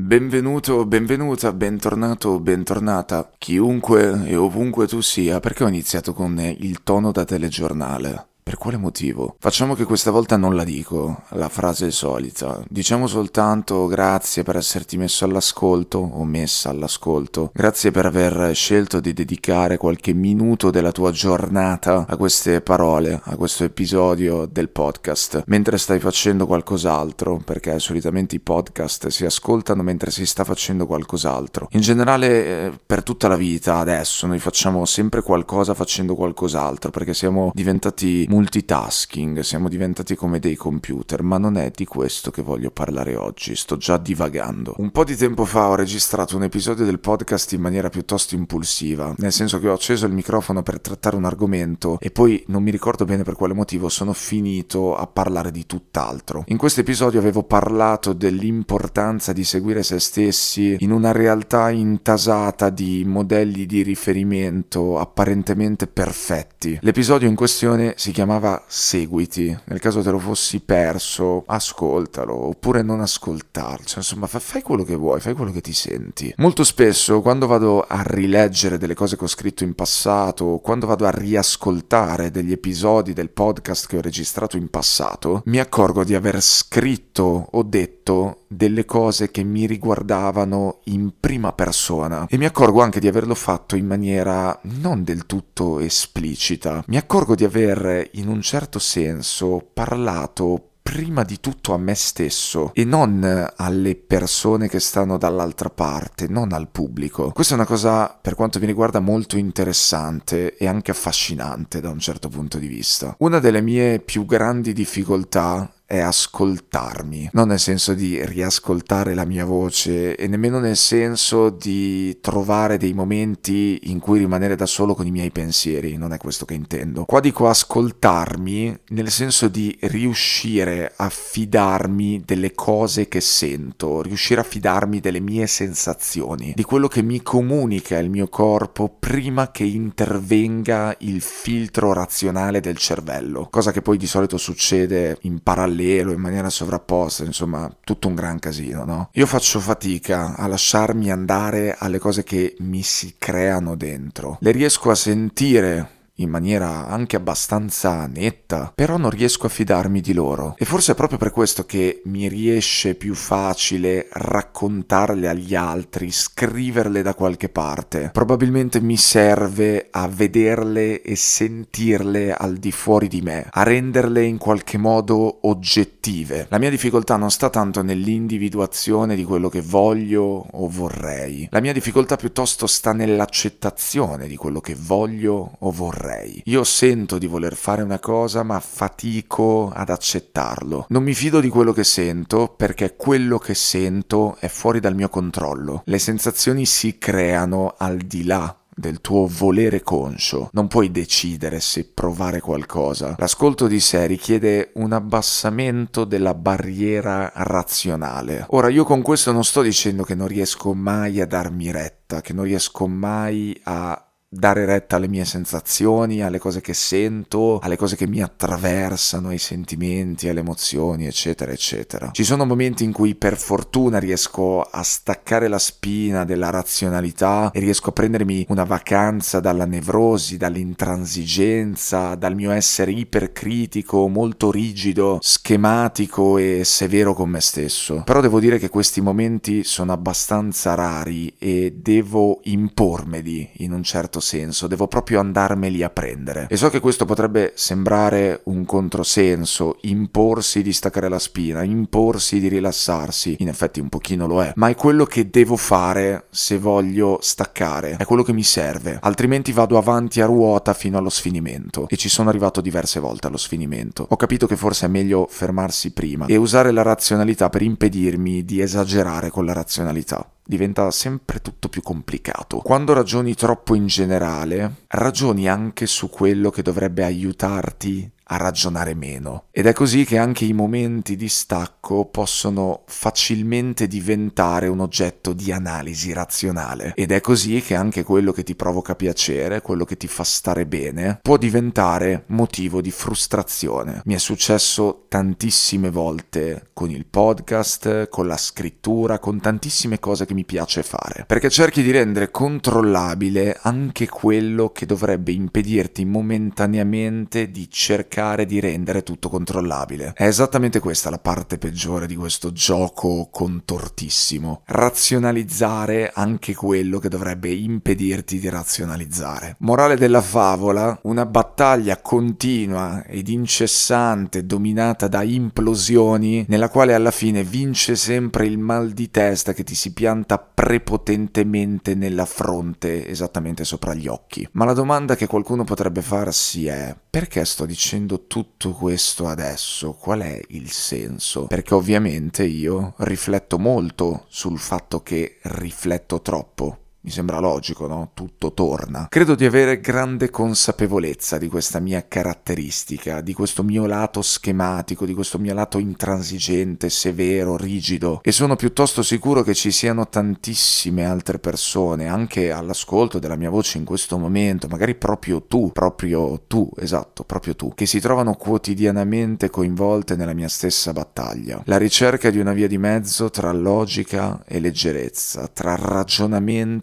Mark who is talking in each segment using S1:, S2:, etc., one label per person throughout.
S1: Benvenuto, benvenuta, bentornato, bentornata, chiunque e ovunque tu sia, perché ho iniziato con il tono da telegiornale. Per quale motivo? Facciamo che questa volta non la dico, la frase solita. Diciamo soltanto grazie per esserti messo all'ascolto o messa all'ascolto. Grazie per aver scelto di dedicare qualche minuto della tua giornata a queste parole, a questo episodio del podcast, mentre stai facendo qualcos'altro, perché solitamente i podcast si ascoltano mentre si sta facendo qualcos'altro. In generale, eh, per tutta la vita adesso noi facciamo sempre qualcosa facendo qualcos'altro, perché siamo diventati multitasking, siamo diventati come dei computer, ma non è di questo che voglio parlare oggi, sto già divagando. Un po' di tempo fa ho registrato un episodio del podcast in maniera piuttosto impulsiva, nel senso che ho acceso il microfono per trattare un argomento e poi non mi ricordo bene per quale motivo sono finito a parlare di tutt'altro. In questo episodio avevo parlato dell'importanza di seguire se stessi in una realtà intasata di modelli di riferimento apparentemente perfetti. L'episodio in questione si chiama chiamava Seguiti. Nel caso te lo fossi perso, ascoltalo, oppure non ascoltarlo. Cioè, insomma, fai quello che vuoi, fai quello che ti senti. Molto spesso, quando vado a rileggere delle cose che ho scritto in passato, quando vado a riascoltare degli episodi del podcast che ho registrato in passato, mi accorgo di aver scritto o detto delle cose che mi riguardavano in prima persona e mi accorgo anche di averlo fatto in maniera non del tutto esplicita. Mi accorgo di aver in un certo senso parlato prima di tutto a me stesso e non alle persone che stanno dall'altra parte, non al pubblico. Questa è una cosa, per quanto mi riguarda, molto interessante e anche affascinante da un certo punto di vista. Una delle mie più grandi difficoltà è ascoltarmi, non nel senso di riascoltare la mia voce e nemmeno nel senso di trovare dei momenti in cui rimanere da solo con i miei pensieri, non è questo che intendo. Qua dico ascoltarmi nel senso di riuscire a fidarmi delle cose che sento, riuscire a fidarmi delle mie sensazioni, di quello che mi comunica il mio corpo prima che intervenga il filtro razionale del cervello, cosa che poi di solito succede in parallelo parallelo, in maniera sovrapposta, insomma, tutto un gran casino, no? Io faccio fatica a lasciarmi andare alle cose che mi si creano dentro. Le riesco a sentire in maniera anche abbastanza netta, però non riesco a fidarmi di loro. E forse è proprio per questo che mi riesce più facile raccontarle agli altri, scriverle da qualche parte. Probabilmente mi serve a vederle e sentirle al di fuori di me, a renderle in qualche modo oggettive. La mia difficoltà non sta tanto nell'individuazione di quello che voglio o vorrei. La mia difficoltà piuttosto sta nell'accettazione di quello che voglio o vorrei vorrei. Io sento di voler fare una cosa ma fatico ad accettarlo. Non mi fido di quello che sento perché quello che sento è fuori dal mio controllo. Le sensazioni si creano al di là del tuo volere conscio. Non puoi decidere se provare qualcosa. L'ascolto di sé richiede un abbassamento della barriera razionale. Ora, io con questo non sto dicendo che non riesco mai a darmi retta, che non riesco mai a dare retta alle mie sensazioni, alle cose che sento, alle cose che mi attraversano, ai sentimenti, alle emozioni, eccetera, eccetera. Ci sono momenti in cui per fortuna riesco a staccare la spina della razionalità e riesco a prendermi una vacanza dalla nevrosi, dall'intransigenza, dal mio essere ipercritico, molto rigido, schematico e severo con me stesso. Però devo dire che questi momenti sono abbastanza rari e devo impormeli in un certo certo senso, devo proprio andarmeli a prendere. E so che questo potrebbe sembrare un controsenso, imporsi di staccare la spina, imporsi di rilassarsi, in effetti un pochino lo è, ma è quello che devo fare se voglio staccare, è quello che mi serve, altrimenti vado avanti a ruota fino allo sfinimento e ci sono arrivato diverse volte allo sfinimento. Ho capito che forse è meglio fermarsi prima e usare la razionalità per impedirmi di esagerare con la razionalità diventa sempre tutto più complicato. Quando ragioni troppo in generale, ragioni anche su quello che dovrebbe aiutarti a ragionare meno. Ed è così che anche i momenti di stacco possono facilmente diventare un oggetto di analisi razionale. Ed è così che anche quello che ti provoca piacere, quello che ti fa stare bene, può diventare motivo di frustrazione. Mi è successo tantissime volte con il podcast, con la scrittura, con tantissime cose che mi piace fare. Perché cerchi di rendere controllabile anche quello che dovrebbe impedirti momentaneamente di cercare cercare di rendere tutto controllabile. È esattamente questa la parte peggiore di questo gioco contortissimo. Razionalizzare anche quello che dovrebbe impedirti di razionalizzare. Morale della favola, una battaglia continua ed incessante dominata da implosioni nella quale alla fine vince sempre il mal di testa che ti si pianta prepotentemente nella fronte, esattamente sopra gli occhi. Ma la domanda che qualcuno potrebbe farsi è perché sto dicendo tutto questo adesso? Qual è il senso? Perché ovviamente io rifletto molto sul fatto che rifletto troppo mi sembra logico, no? Tutto torna. Credo di avere grande consapevolezza di questa mia caratteristica, di questo mio lato schematico, di questo mio lato intransigente, severo, rigido e sono piuttosto sicuro che ci siano tantissime altre persone, anche all'ascolto della mia voce in questo momento, magari proprio tu, proprio tu, esatto, proprio tu, che si trovano quotidianamente coinvolte nella mia stessa battaglia. La ricerca di una via di mezzo tra logica e leggerezza, tra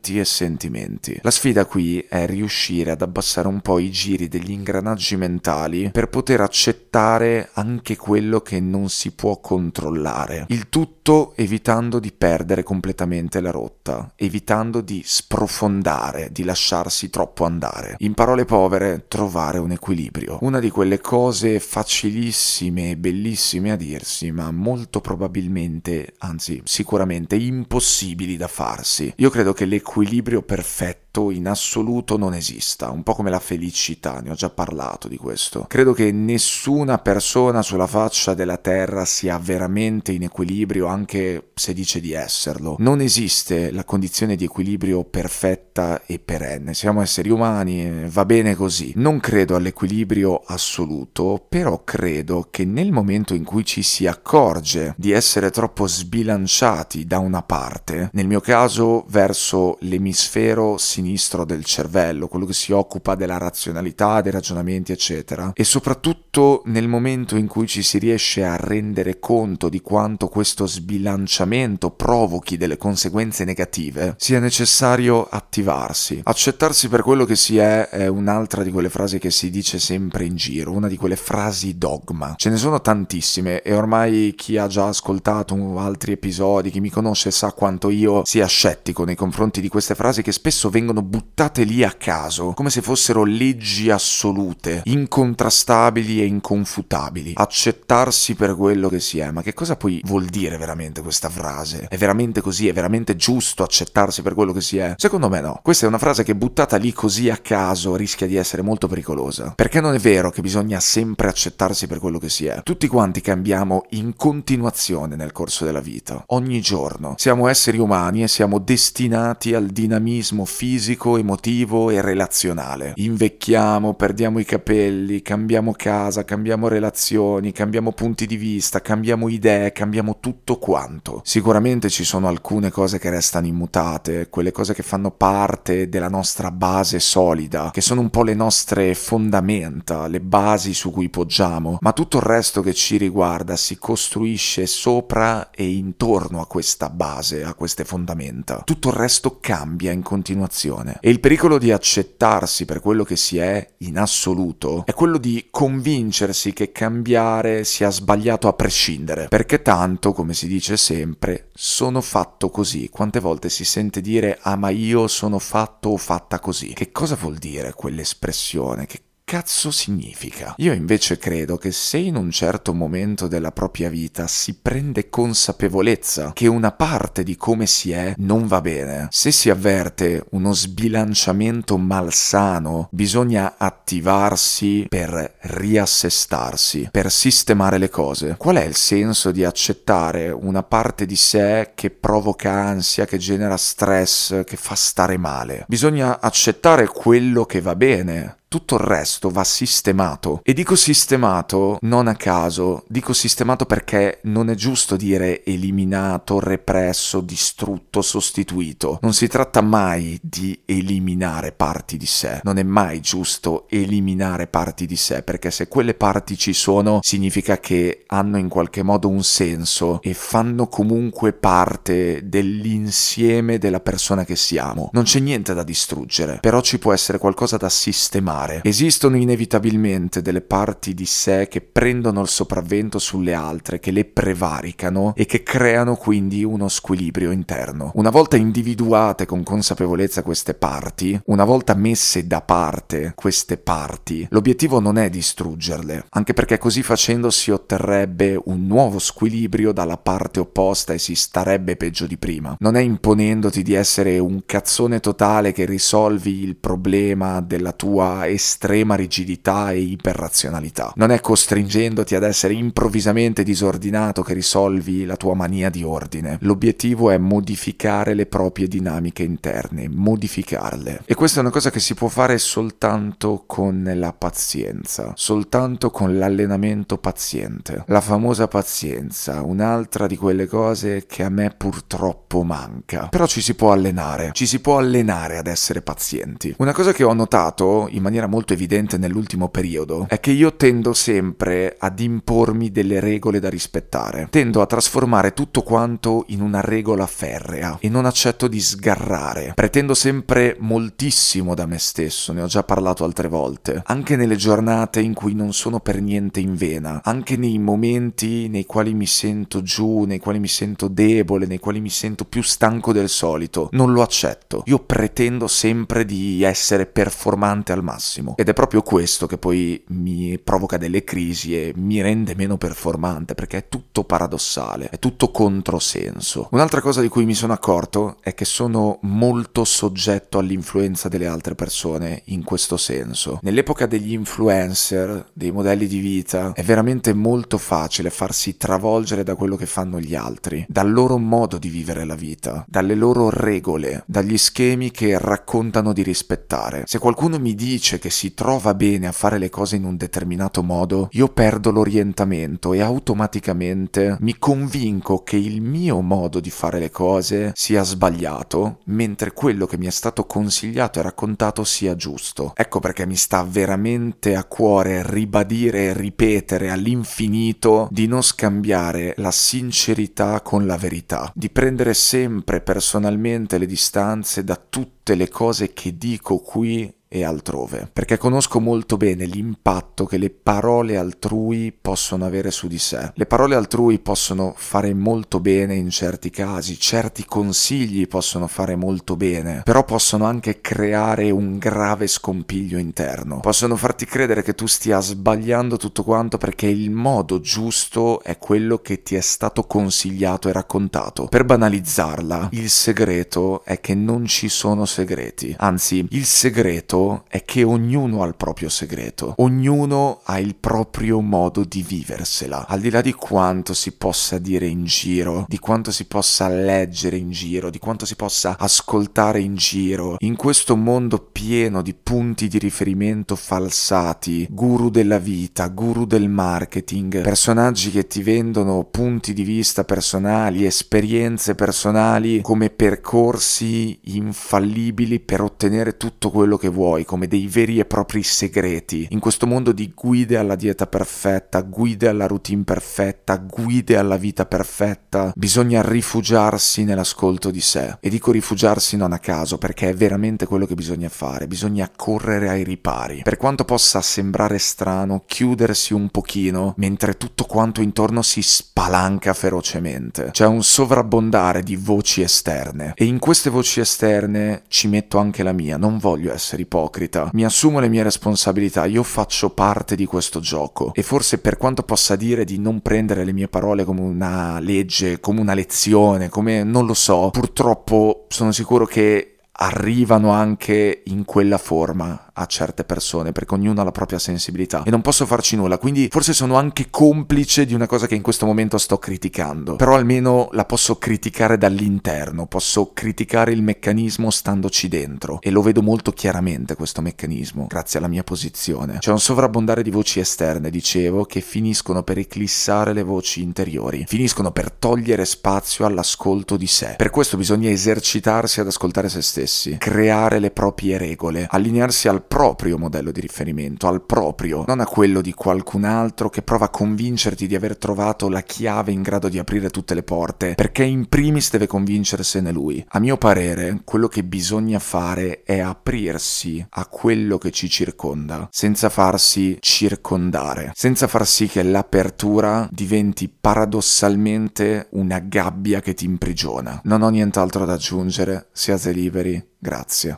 S1: ragionamenti e sentimenti. La sfida qui è riuscire ad abbassare un po' i giri degli ingranaggi mentali per poter accettare anche quello che non si può controllare. Il tutto evitando di perdere completamente la rotta, evitando di sprofondare, di lasciarsi troppo andare. In parole povere, trovare un equilibrio. Una di quelle cose facilissime e bellissime a dirsi, ma molto probabilmente, anzi sicuramente impossibili da farsi. Io credo che l'equilibrio equilibrio perfetto in assoluto non esista, un po' come la felicità, ne ho già parlato di questo. Credo che nessuna persona sulla faccia della Terra sia veramente in equilibrio anche se dice di esserlo. Non esiste la condizione di equilibrio perfetta e perenne, siamo esseri umani, va bene così. Non credo all'equilibrio assoluto, però credo che nel momento in cui ci si accorge di essere troppo sbilanciati da una parte, nel mio caso verso l'emisfero sinistro del cervello, quello che si occupa della razionalità, dei ragionamenti, eccetera. E soprattutto nel momento in cui ci si riesce a rendere conto di quanto questo sbilanciamento provochi delle conseguenze negative, sia necessario attivarsi. Accettarsi per quello che si è è un'altra di quelle frasi che si dice sempre in giro, una di quelle frasi dogma. Ce ne sono tantissime e ormai chi ha già ascoltato altri episodi, chi mi conosce sa quanto io sia scettico nei confronti di queste frasi che spesso vengono buttate lì a caso, come se fossero leggi assolute, incontrastabili e inconfutabili. Accettarsi per quello che si è. Ma che cosa poi vuol dire veramente questa frase? È veramente così? È veramente giusto accettarsi per quello che si è? Secondo me no. Questa è una frase che buttata lì così a caso rischia di essere molto pericolosa. Perché non è vero che bisogna sempre accettarsi per quello che si è. Tutti quanti cambiamo in continuazione nel corso della vita, ogni giorno. Siamo esseri umani e siamo destinati al dinamismo fisico, emotivo e relazionale. Invecchiamo, perdiamo i capelli, cambiamo casa, cambiamo relazioni, cambiamo punti di vista, cambiamo idee, cambiamo tutto quanto. Sicuramente ci sono alcune cose che restano immutate, quelle cose che fanno parte della nostra base solida, che sono un po' le nostre fondamenta, le basi su cui poggiamo, ma tutto il resto che ci riguarda si costruisce sopra e intorno a questa base, a queste fondamenta. Tutto il resto cambia in continuazione. E il pericolo di accettarsi per quello che si è in assoluto è quello di convincersi che cambiare sia sbagliato a prescindere, perché tanto, come si dice sempre sono fatto così. Quante volte si sente dire ah ma io sono fatto o fatta così? Che cosa vuol dire quell'espressione? Che cazzo significa? Io invece credo che se in un certo momento della propria vita si prende consapevolezza che una parte di come si è non va bene, se si avverte uno sbilanciamento malsano, bisogna attivarsi per riassestarsi, per sistemare le cose. Qual è il senso di accettare una parte di sé che provoca ansia, che genera stress, che fa stare male? Bisogna accettare quello che va bene tutto il resto va sistemato. E dico sistemato non a caso, dico sistemato perché non è giusto dire eliminato, represso, distrutto, sostituito. Non si tratta mai di eliminare parti di sé. Non è mai giusto eliminare parti di sé perché se quelle parti ci sono significa che hanno in qualche modo un senso e fanno comunque parte dell'insieme della persona che siamo. Non c'è niente da distruggere, però ci può essere qualcosa da sistemare fare. Esistono inevitabilmente delle parti di sé che prendono il sopravvento sulle altre, che le prevaricano e che creano quindi uno squilibrio interno. Una volta individuate con consapevolezza queste parti, una volta messe da parte queste parti, l'obiettivo non è distruggerle, anche perché così facendo si otterrebbe un nuovo squilibrio dalla parte opposta e si starebbe peggio di prima. Non è imponendoti di essere un cazzone totale che risolvi il problema della tua estrema rigidità e iperrazionalità. Non è costringendoti ad essere improvvisamente disordinato che risolvi la tua mania di ordine. L'obiettivo è modificare le proprie dinamiche interne, modificarle. E questa è una cosa che si può fare soltanto con la pazienza, soltanto con l'allenamento paziente. La famosa pazienza, un'altra di quelle cose che a me purtroppo manca. Però ci si può allenare, ci si può allenare ad essere pazienti. Una cosa che ho notato in maniera molto evidente nell'ultimo periodo è che io tendo sempre ad impormi delle regole da rispettare. Tendo a trasformare tutto quanto in una regola ferrea e non accetto di sgarrare. Pretendo sempre moltissimo da me stesso, ne ho già parlato altre volte. Anche nelle giornate in cui non sono per niente in vena, anche nei momenti nei quali mi sento giù, nei quali mi sento debole, nei quali mi sento più stanco del solito, non lo accetto. Io pretendo sempre di essere performante al massimo massimo. Ed è proprio questo che poi mi provoca delle crisi e mi rende meno performante, perché è tutto paradossale, è tutto controsenso. Un'altra cosa di cui mi sono accorto è che sono molto soggetto all'influenza delle altre persone in questo senso. Nell'epoca degli influencer, dei modelli di vita, è veramente molto facile farsi travolgere da quello che fanno gli altri, dal loro modo di vivere la vita, dalle loro regole, dagli schemi che raccontano di rispettare. Se qualcuno mi dice che si trova bene a fare le cose in un determinato modo, io perdo l'orientamento e automaticamente mi convinco che il mio modo di fare le cose sia sbagliato, mentre quello che mi è stato consigliato e raccontato sia giusto. Ecco perché mi sta veramente a cuore ribadire e ripetere all'infinito di non scambiare la sincerità con la verità, di prendere sempre personalmente le distanze da tutte le cose che dico qui e altrove, perché conosco molto bene l'impatto che le parole altrui possono avere su di sé. Le parole altrui possono fare molto bene in certi casi, certi consigli possono fare molto bene, però possono anche creare un grave scompiglio interno. Possono farti credere che tu stia sbagliando tutto quanto perché il modo giusto è quello che ti è stato consigliato e raccontato. Per banalizzarla, il segreto è che non ci sono segreti, anzi il segreto è che ognuno ha il proprio segreto, ognuno ha il proprio modo di viversela, al di là di quanto si possa dire in giro, di quanto si possa leggere in giro, di quanto si possa ascoltare in giro, in questo mondo pieno di punti di riferimento falsati, guru della vita, guru del marketing, personaggi che ti vendono punti di vista personali, esperienze personali come percorsi infallibili per ottenere tutto quello che vuoi tuoi come dei veri e propri segreti. In questo mondo di guide alla dieta perfetta, guide alla routine perfetta, guide alla vita perfetta, bisogna rifugiarsi nell'ascolto di sé. E dico rifugiarsi non a caso, perché è veramente quello che bisogna fare, bisogna correre ai ripari. Per quanto possa sembrare strano, chiudersi un pochino mentre tutto quanto intorno si spalanca ferocemente. C'è un sovrabbondare di voci esterne e in queste voci esterne ci metto anche la mia, non voglio essere ipocrita, mi assumo le mie responsabilità, io faccio parte di questo gioco. E forse per quanto possa dire di non prendere le mie parole come una legge, come una lezione, come non lo so, purtroppo sono sicuro che arrivano anche in quella forma a certe persone, perché ognuno ha la propria sensibilità e non posso farci nulla, quindi forse sono anche complice di una cosa che in questo momento sto criticando, però almeno la posso criticare dall'interno, posso criticare il meccanismo standoci dentro e lo vedo molto chiaramente questo meccanismo, grazie alla mia posizione. C'è un sovrabbondare di voci esterne, dicevo, che finiscono per eclissare le voci interiori, finiscono per togliere spazio all'ascolto di sé. Per questo bisogna esercitarsi ad ascoltare se stessi, creare le proprie regole, allinearsi al proprio modello di riferimento, al proprio, non a quello di qualcun altro che prova a convincerti di aver trovato la chiave in grado di aprire tutte le porte, perché in primis deve convincersene lui. A mio parere, quello che bisogna fare è aprirsi a quello che ci circonda, senza farsi circondare, senza far sì che l'apertura diventi paradossalmente una gabbia che ti imprigiona. Non ho nient'altro da aggiungere, siate liberi, grazie.